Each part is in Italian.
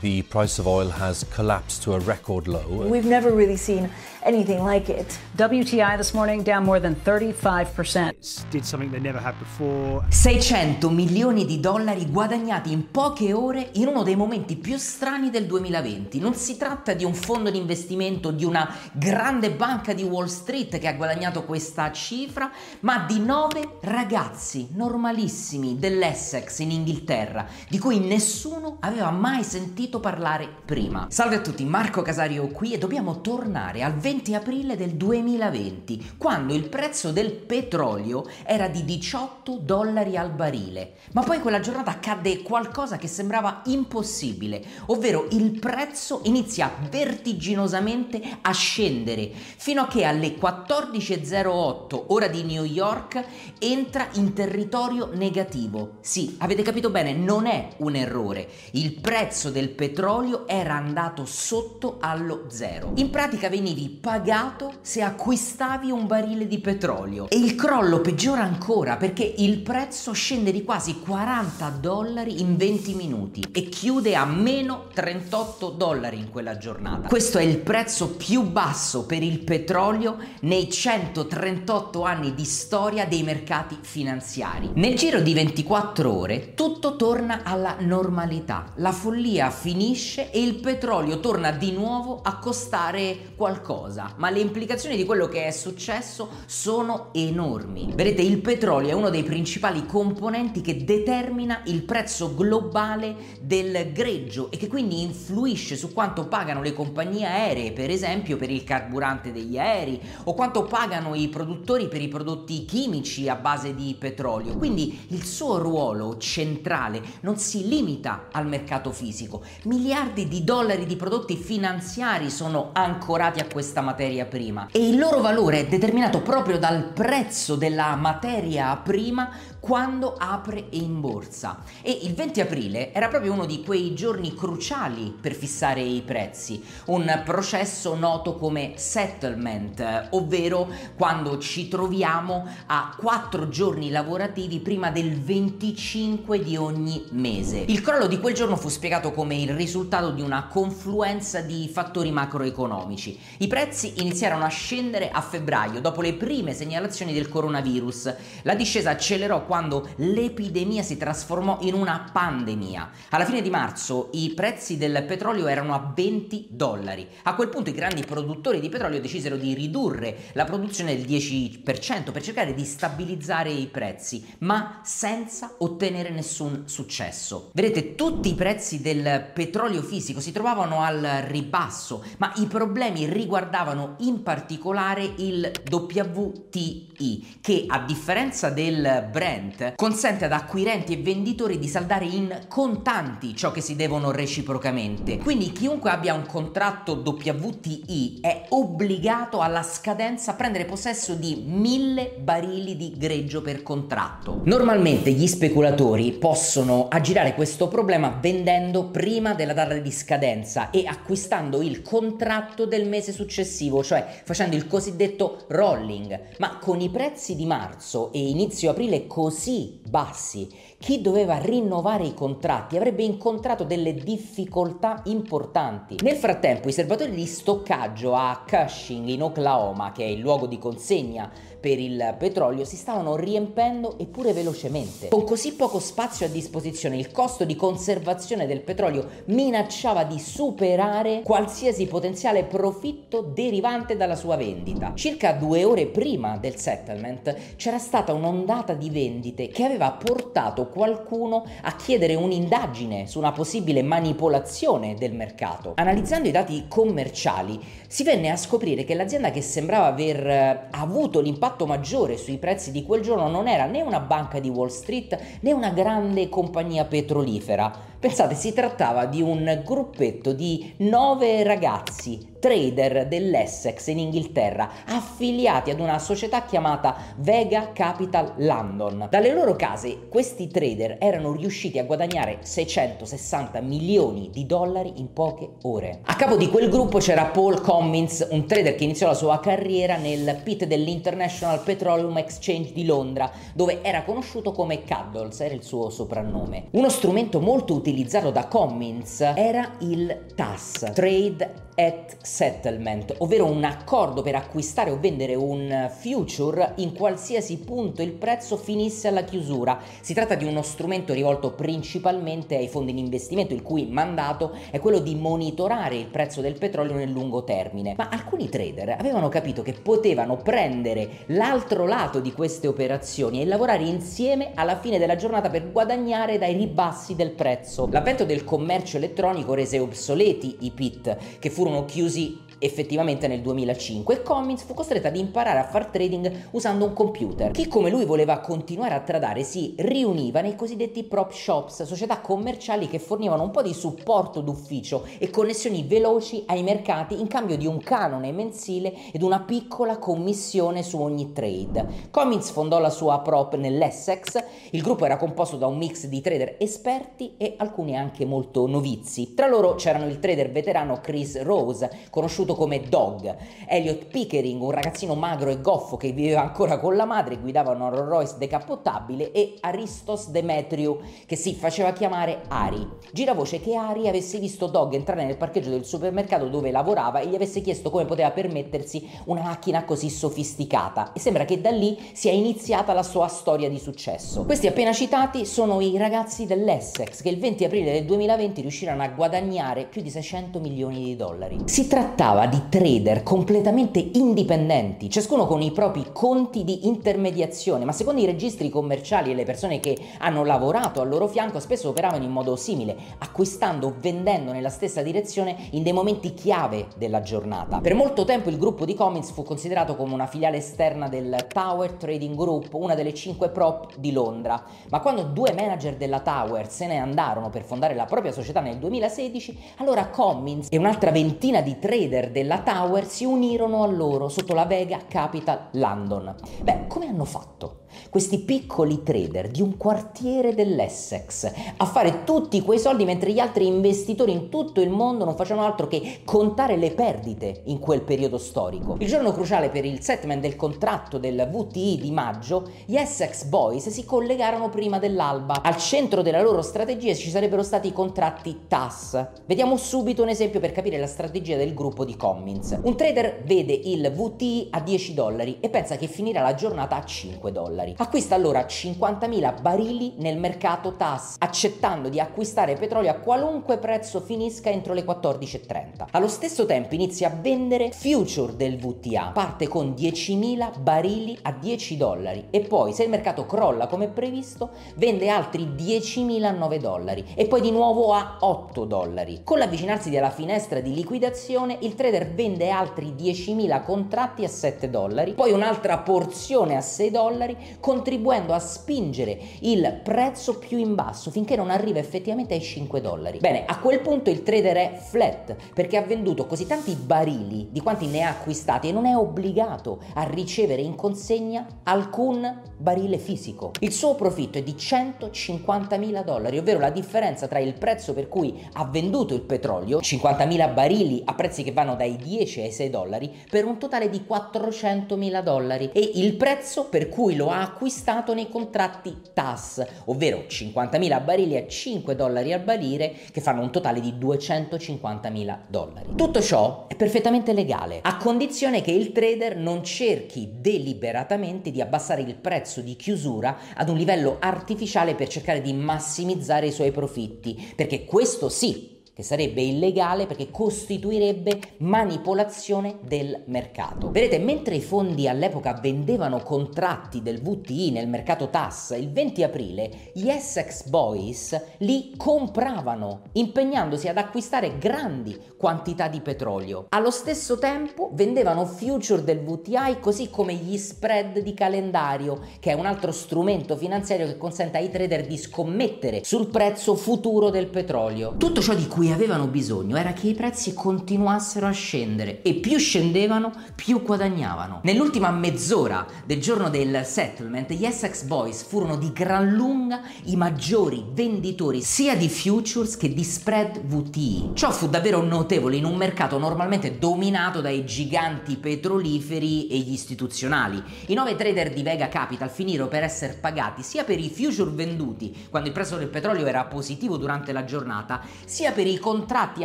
The price of oil has collapsed to a record low. We've never really seen anything like it. WTI this morning down more than 35%. Did something they never had before. 600 milioni di dollari guadagnati in poche ore in uno dei momenti più strani del 2020. Non si tratta di un fondo di investimento di una grande banca di Wall Street che ha guadagnato questa cifra, ma di nove ragazzi normalissimi dell'Essex in Inghilterra, di cui nessuno aveva mai sentito sentito parlare prima. Salve a tutti, Marco Casario qui e dobbiamo tornare al 20 aprile del 2020, quando il prezzo del petrolio era di 18 dollari al barile. Ma poi quella giornata accadde qualcosa che sembrava impossibile, ovvero il prezzo inizia vertiginosamente a scendere, fino a che alle 14.08 ora di New York entra in territorio negativo. Sì, avete capito bene, non è un errore. Il prezzo del petrolio era andato sotto allo zero. In pratica venivi pagato se acquistavi un barile di petrolio. E il crollo peggiora ancora perché il prezzo scende di quasi 40 dollari in 20 minuti e chiude a meno 38 dollari in quella giornata. Questo è il prezzo più basso per il petrolio nei 138 anni di storia dei mercati finanziari. Nel giro di 24 ore tutto torna alla normalità. La follia finisce finisce e il petrolio torna di nuovo a costare qualcosa, ma le implicazioni di quello che è successo sono enormi. Vedete, il petrolio è uno dei principali componenti che determina il prezzo globale del greggio e che quindi influisce su quanto pagano le compagnie aeree, per esempio per il carburante degli aerei, o quanto pagano i produttori per i prodotti chimici a base di petrolio. Quindi il suo ruolo centrale non si limita al mercato fisico, miliardi di dollari di prodotti finanziari sono ancorati a questa materia prima. E il loro valore è determinato proprio dal prezzo della materia prima quando apre in borsa. E il 20 aprile era proprio uno di quei giorni cruciali per fissare i prezzi, un processo noto come settlement, ovvero quando ci troviamo a quattro giorni lavorativi prima del 25 di ogni mese. Il crollo di quel giorno fu spiegato come il risultato di una confluenza di fattori macroeconomici. I prezzi iniziarono a scendere a febbraio dopo le prime segnalazioni del coronavirus. La discesa accelerò quando l'epidemia si trasformò in una pandemia. Alla fine di marzo i prezzi del petrolio erano a 20 dollari. A quel punto i grandi produttori di petrolio decisero di ridurre la produzione del 10% per cercare di stabilizzare i prezzi, ma senza ottenere nessun successo. Vedete, tutti i prezzi del petrolio fisico si trovavano al ribasso, ma i problemi riguardavano in particolare il WTI, che a differenza del Brent Brent consente ad acquirenti e venditori di saldare in contanti ciò che si devono reciprocamente. Quindi chiunque abbia un contratto WTI è obbligato alla scadenza a prendere possesso di 1000 barili di greggio per contratto. Normalmente gli speculatori possono aggirare questo problema vendendo prima della data di scadenza e acquistando il contratto del mese successivo, cioè facendo il cosiddetto rolling. Ma con i prezzi di marzo e inizio aprile così così bassi, chi doveva rinnovare i contratti avrebbe incontrato delle difficoltà importanti. Nel frattempo i serbatoi di stoccaggio a Cushing in Oklahoma, che è il luogo di consegna per il petrolio, si stavano riempendo eppure velocemente. Con così poco spazio a disposizione, il costo di conservazione del petrolio minacciava di superare qualsiasi potenziale profitto derivante dalla sua vendita. Circa due ore prima del settlement c'era stata un'ondata di vendite che aveva portato qualcuno a chiedere un'indagine su una possibile manipolazione del mercato. Analizzando i dati commerciali si venne a scoprire che l'azienda che sembrava aver eh, avuto l'impatto maggiore sui prezzi di quel giorno non era né una banca di Wall Street né una grande compagnia petrolifera. Pensate, si trattava di un gruppetto di nove ragazzi trader dell'Essex in Inghilterra, affiliati ad una società chiamata Vega Capital London. Dalle loro case questi trader erano riusciti a guadagnare 660 milioni di dollari in poche ore. A capo di quel gruppo c'era Paul Cummins, un trader che iniziò la sua carriera nel pit dell'International Petroleum Exchange di Londra, dove era conosciuto come Cuddles, era il suo soprannome. Uno strumento molto utilizzato da Cummins era il TAS, Trade at Settlement, ovvero un accordo per acquistare o vendere un future in qualsiasi punto il prezzo finisse alla chiusura. Si tratta di uno strumento rivolto principalmente ai fondi di investimento, il cui mandato è quello di monitorare il prezzo del petrolio nel lungo termine. Ma alcuni trader avevano capito che potevano prendere l'altro lato di queste operazioni e lavorare insieme alla fine della giornata per guadagnare dai ribassi del prezzo. L'avvento del commercio elettronico rese obsoleti i PIT, che furono furono chiusi effettivamente nel 2005 e Cummins fu costretto ad imparare a far trading usando un computer. Chi come lui voleva continuare a tradare si riuniva nei cosiddetti prop shops, società commerciali che fornivano un po' di supporto d'ufficio e connessioni veloci ai mercati in cambio di un canone mensile ed una piccola commissione su ogni trade. Cummins fondò la sua prop nell'Essex, il gruppo era composto da un mix di trader esperti e alcuni anche molto novizi. Tra loro c'erano il trader veterano Chris Rose, conosciuto conosciuto come Dog, Elliot Pickering, un ragazzino magro e goffo che viveva ancora con la madre, guidava una Rolls Royce decapottabile, e Aristos Demetriou, che si faceva chiamare Ari. Gira voce che Ari avesse visto Dog entrare nel parcheggio del supermercato dove lavorava e gli avesse chiesto come poteva permettersi una macchina così sofisticata e sembra che da lì sia iniziata la sua storia di successo. Questi appena citati sono i ragazzi dell'Essex che il 20 aprile del 2020 riuscirono a guadagnare più di 600 milioni di dollari. Si trattava parlava di trader completamente indipendenti, ciascuno con i propri conti di intermediazione, ma secondo i registri commerciali e le persone che hanno lavorato al loro fianco spesso operavano in modo simile, acquistando o vendendo nella stessa direzione in dei momenti chiave della giornata. Per molto tempo il gruppo di Cummins fu considerato come una filiale esterna del Tower Trading Group, una delle cinque prop di Londra, ma quando due manager della Tower se ne andarono per fondare la propria società nel 2016, allora Cummins e un'altra ventina di trader della Tower si unirono a loro sotto la Vega Capital London. Beh, come hanno fatto? questi piccoli trader di un quartiere dell'Essex a fare tutti quei soldi mentre gli altri investitori in tutto il mondo non facevano altro che contare le perdite in quel periodo storico. Il giorno cruciale per il settlement del contratto del VTI di maggio, gli Essex Boys si collegarono prima dell'alba. Al centro della loro strategia ci sarebbero stati i contratti TAS. Vediamo subito un esempio per capire la strategia del gruppo di Cummins. Un trader vede il VTI a 10 dollari e pensa che finirà la giornata a 5 dollari. Acquista allora 50.000 barili nel mercato TAS, accettando di acquistare petrolio a qualunque prezzo finisca entro le 14.30. Allo stesso tempo inizia a vendere future del VTA, parte con 10.000 barili a 10 dollari e poi se il mercato crolla come previsto vende altri 10.000 a 9 dollari e poi di nuovo a 8 dollari. Con l'avvicinarsi della finestra di liquidazione il trader vende altri 10.000 contratti a 7 dollari, poi un'altra porzione a 6 dollari contribuendo a spingere il prezzo più in basso finché non arriva effettivamente ai 5 dollari. Bene, a quel punto il trader è flat perché ha venduto così tanti barili di quanti ne ha acquistati e non è obbligato a ricevere in consegna alcun barile fisico. Il suo profitto è di 150 mila dollari, ovvero la differenza tra il prezzo per cui ha venduto il petrolio, 50 mila barili a prezzi che vanno dai 10 ai 6 dollari, per un totale di 400 mila dollari e il prezzo per cui lo ha acquistato nei contratti TAS, ovvero 50.000 barili a 5 dollari al barile che fanno un totale di 250.000 dollari. Tutto ciò è perfettamente legale, a condizione che il trader non cerchi deliberatamente di abbassare il prezzo di chiusura ad un livello artificiale per cercare di massimizzare i suoi profitti, perché questo sì che sarebbe illegale perché costituirebbe manipolazione del mercato. Vedete, mentre i fondi all'epoca vendevano contratti del VTI nel mercato TAS il 20 aprile, gli Essex Boys li compravano, impegnandosi ad acquistare grandi quantità di petrolio. Allo stesso tempo vendevano future del VTI così come gli spread di calendario, che è un altro strumento finanziario che consente ai trader di scommettere sul prezzo futuro del petrolio. Tutto ciò di cui avevano bisogno era che i prezzi continuassero a scendere e più scendevano più guadagnavano. Nell'ultima mezz'ora del giorno del settlement gli Essex Boys furono di gran lunga i maggiori venditori sia di futures che di spread VTI. Ciò fu davvero notevole in un mercato normalmente dominato dai giganti petroliferi e gli istituzionali. I nove trader di Vega Capital finirono per essere pagati sia per i future venduti quando il prezzo del petrolio era positivo durante la giornata, sia per i contratti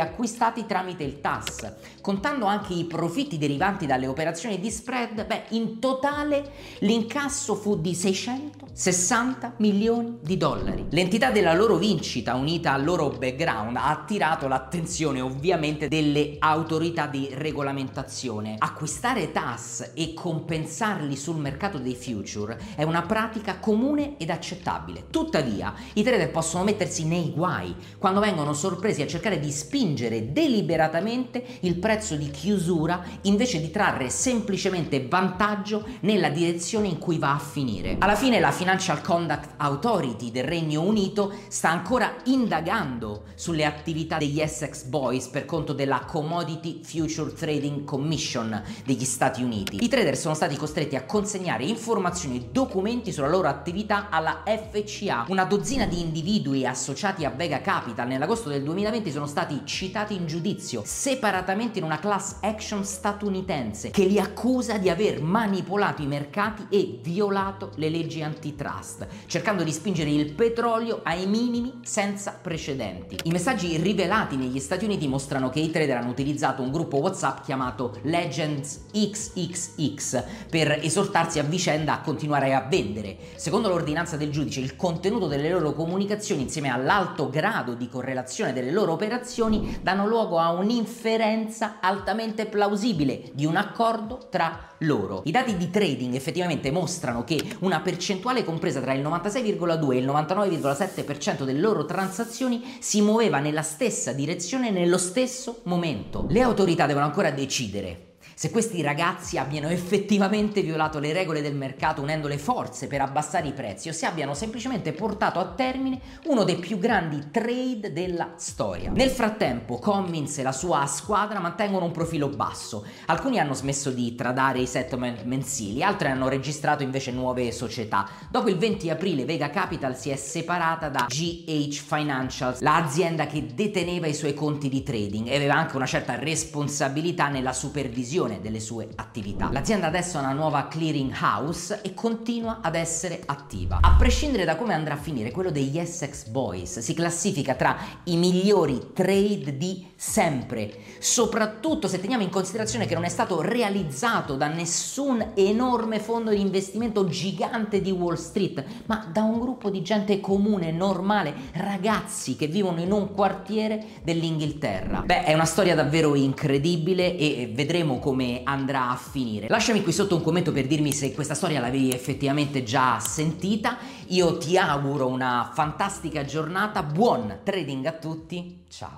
acquistati tramite il TAS. Contando anche i profitti derivanti dalle operazioni di spread, beh, in totale l'incasso fu di 660 milioni di dollari. L'entità della loro vincita, unita al loro background, ha attirato l'attenzione ovviamente delle autorità di regolamentazione. Acquistare TAS e compensarli sul mercato dei future è una pratica comune ed accettabile. Tuttavia, i trader possono mettersi nei guai quando vengono sorpresi a cercare di spingere deliberatamente il prezzo di chiusura invece di trarre semplicemente vantaggio nella direzione in cui va a finire. Alla fine la Financial Conduct Authority del Regno Unito sta ancora indagando sulle attività degli Essex Boys per conto della Commodity Future Trading Commission degli Stati Uniti. I trader sono stati costretti a consegnare informazioni e documenti sulla loro attività alla FCA. Una dozzina di individui associati a Vega Capital nell'agosto del 2020 sono stati citati in giudizio separatamente in una class action statunitense che li accusa di aver manipolato i mercati e violato le leggi antitrust, cercando di spingere il petrolio ai minimi senza precedenti. I messaggi rivelati negli Stati Uniti mostrano che i trader hanno utilizzato un gruppo WhatsApp chiamato Legends XXX per esortarsi a vicenda a continuare a vendere. Secondo l'ordinanza del giudice, il contenuto delle loro comunicazioni insieme all'alto grado di correlazione delle loro operazioni danno luogo a un'inferenza altamente plausibile di un accordo tra loro. I dati di trading effettivamente mostrano che una percentuale compresa tra il 96,2 e il 99,7% delle loro transazioni si muoveva nella stessa direzione nello stesso momento. Le autorità devono ancora decidere se questi ragazzi abbiano effettivamente violato le regole del mercato unendo le forze per abbassare i prezzi o se abbiano semplicemente portato a termine uno dei più grandi trade della storia. Nel frattempo Commins e la sua squadra mantengono un profilo basso. Alcuni hanno smesso di tradare i settlement mensili, altri hanno registrato invece nuove società. Dopo il 20 aprile Vega Capital si è separata da GH Financials, l'azienda che deteneva i suoi conti di trading e aveva anche una certa responsabilità nella supervisione delle sue attività. L'azienda adesso ha una nuova clearing house e continua ad essere attiva. A prescindere da come andrà a finire, quello degli Essex Boys si classifica tra i migliori trade di sempre, soprattutto se teniamo in considerazione che non è stato realizzato da nessun enorme fondo di investimento gigante di Wall Street, ma da un gruppo di gente comune, normale, ragazzi che vivono in un quartiere dell'Inghilterra. Beh, è una storia davvero incredibile e vedremo come andrà a finire. Lasciami qui sotto un commento per dirmi se questa storia l'avevi effettivamente già sentita. Io ti auguro una fantastica giornata, buon trading a tutti, ciao!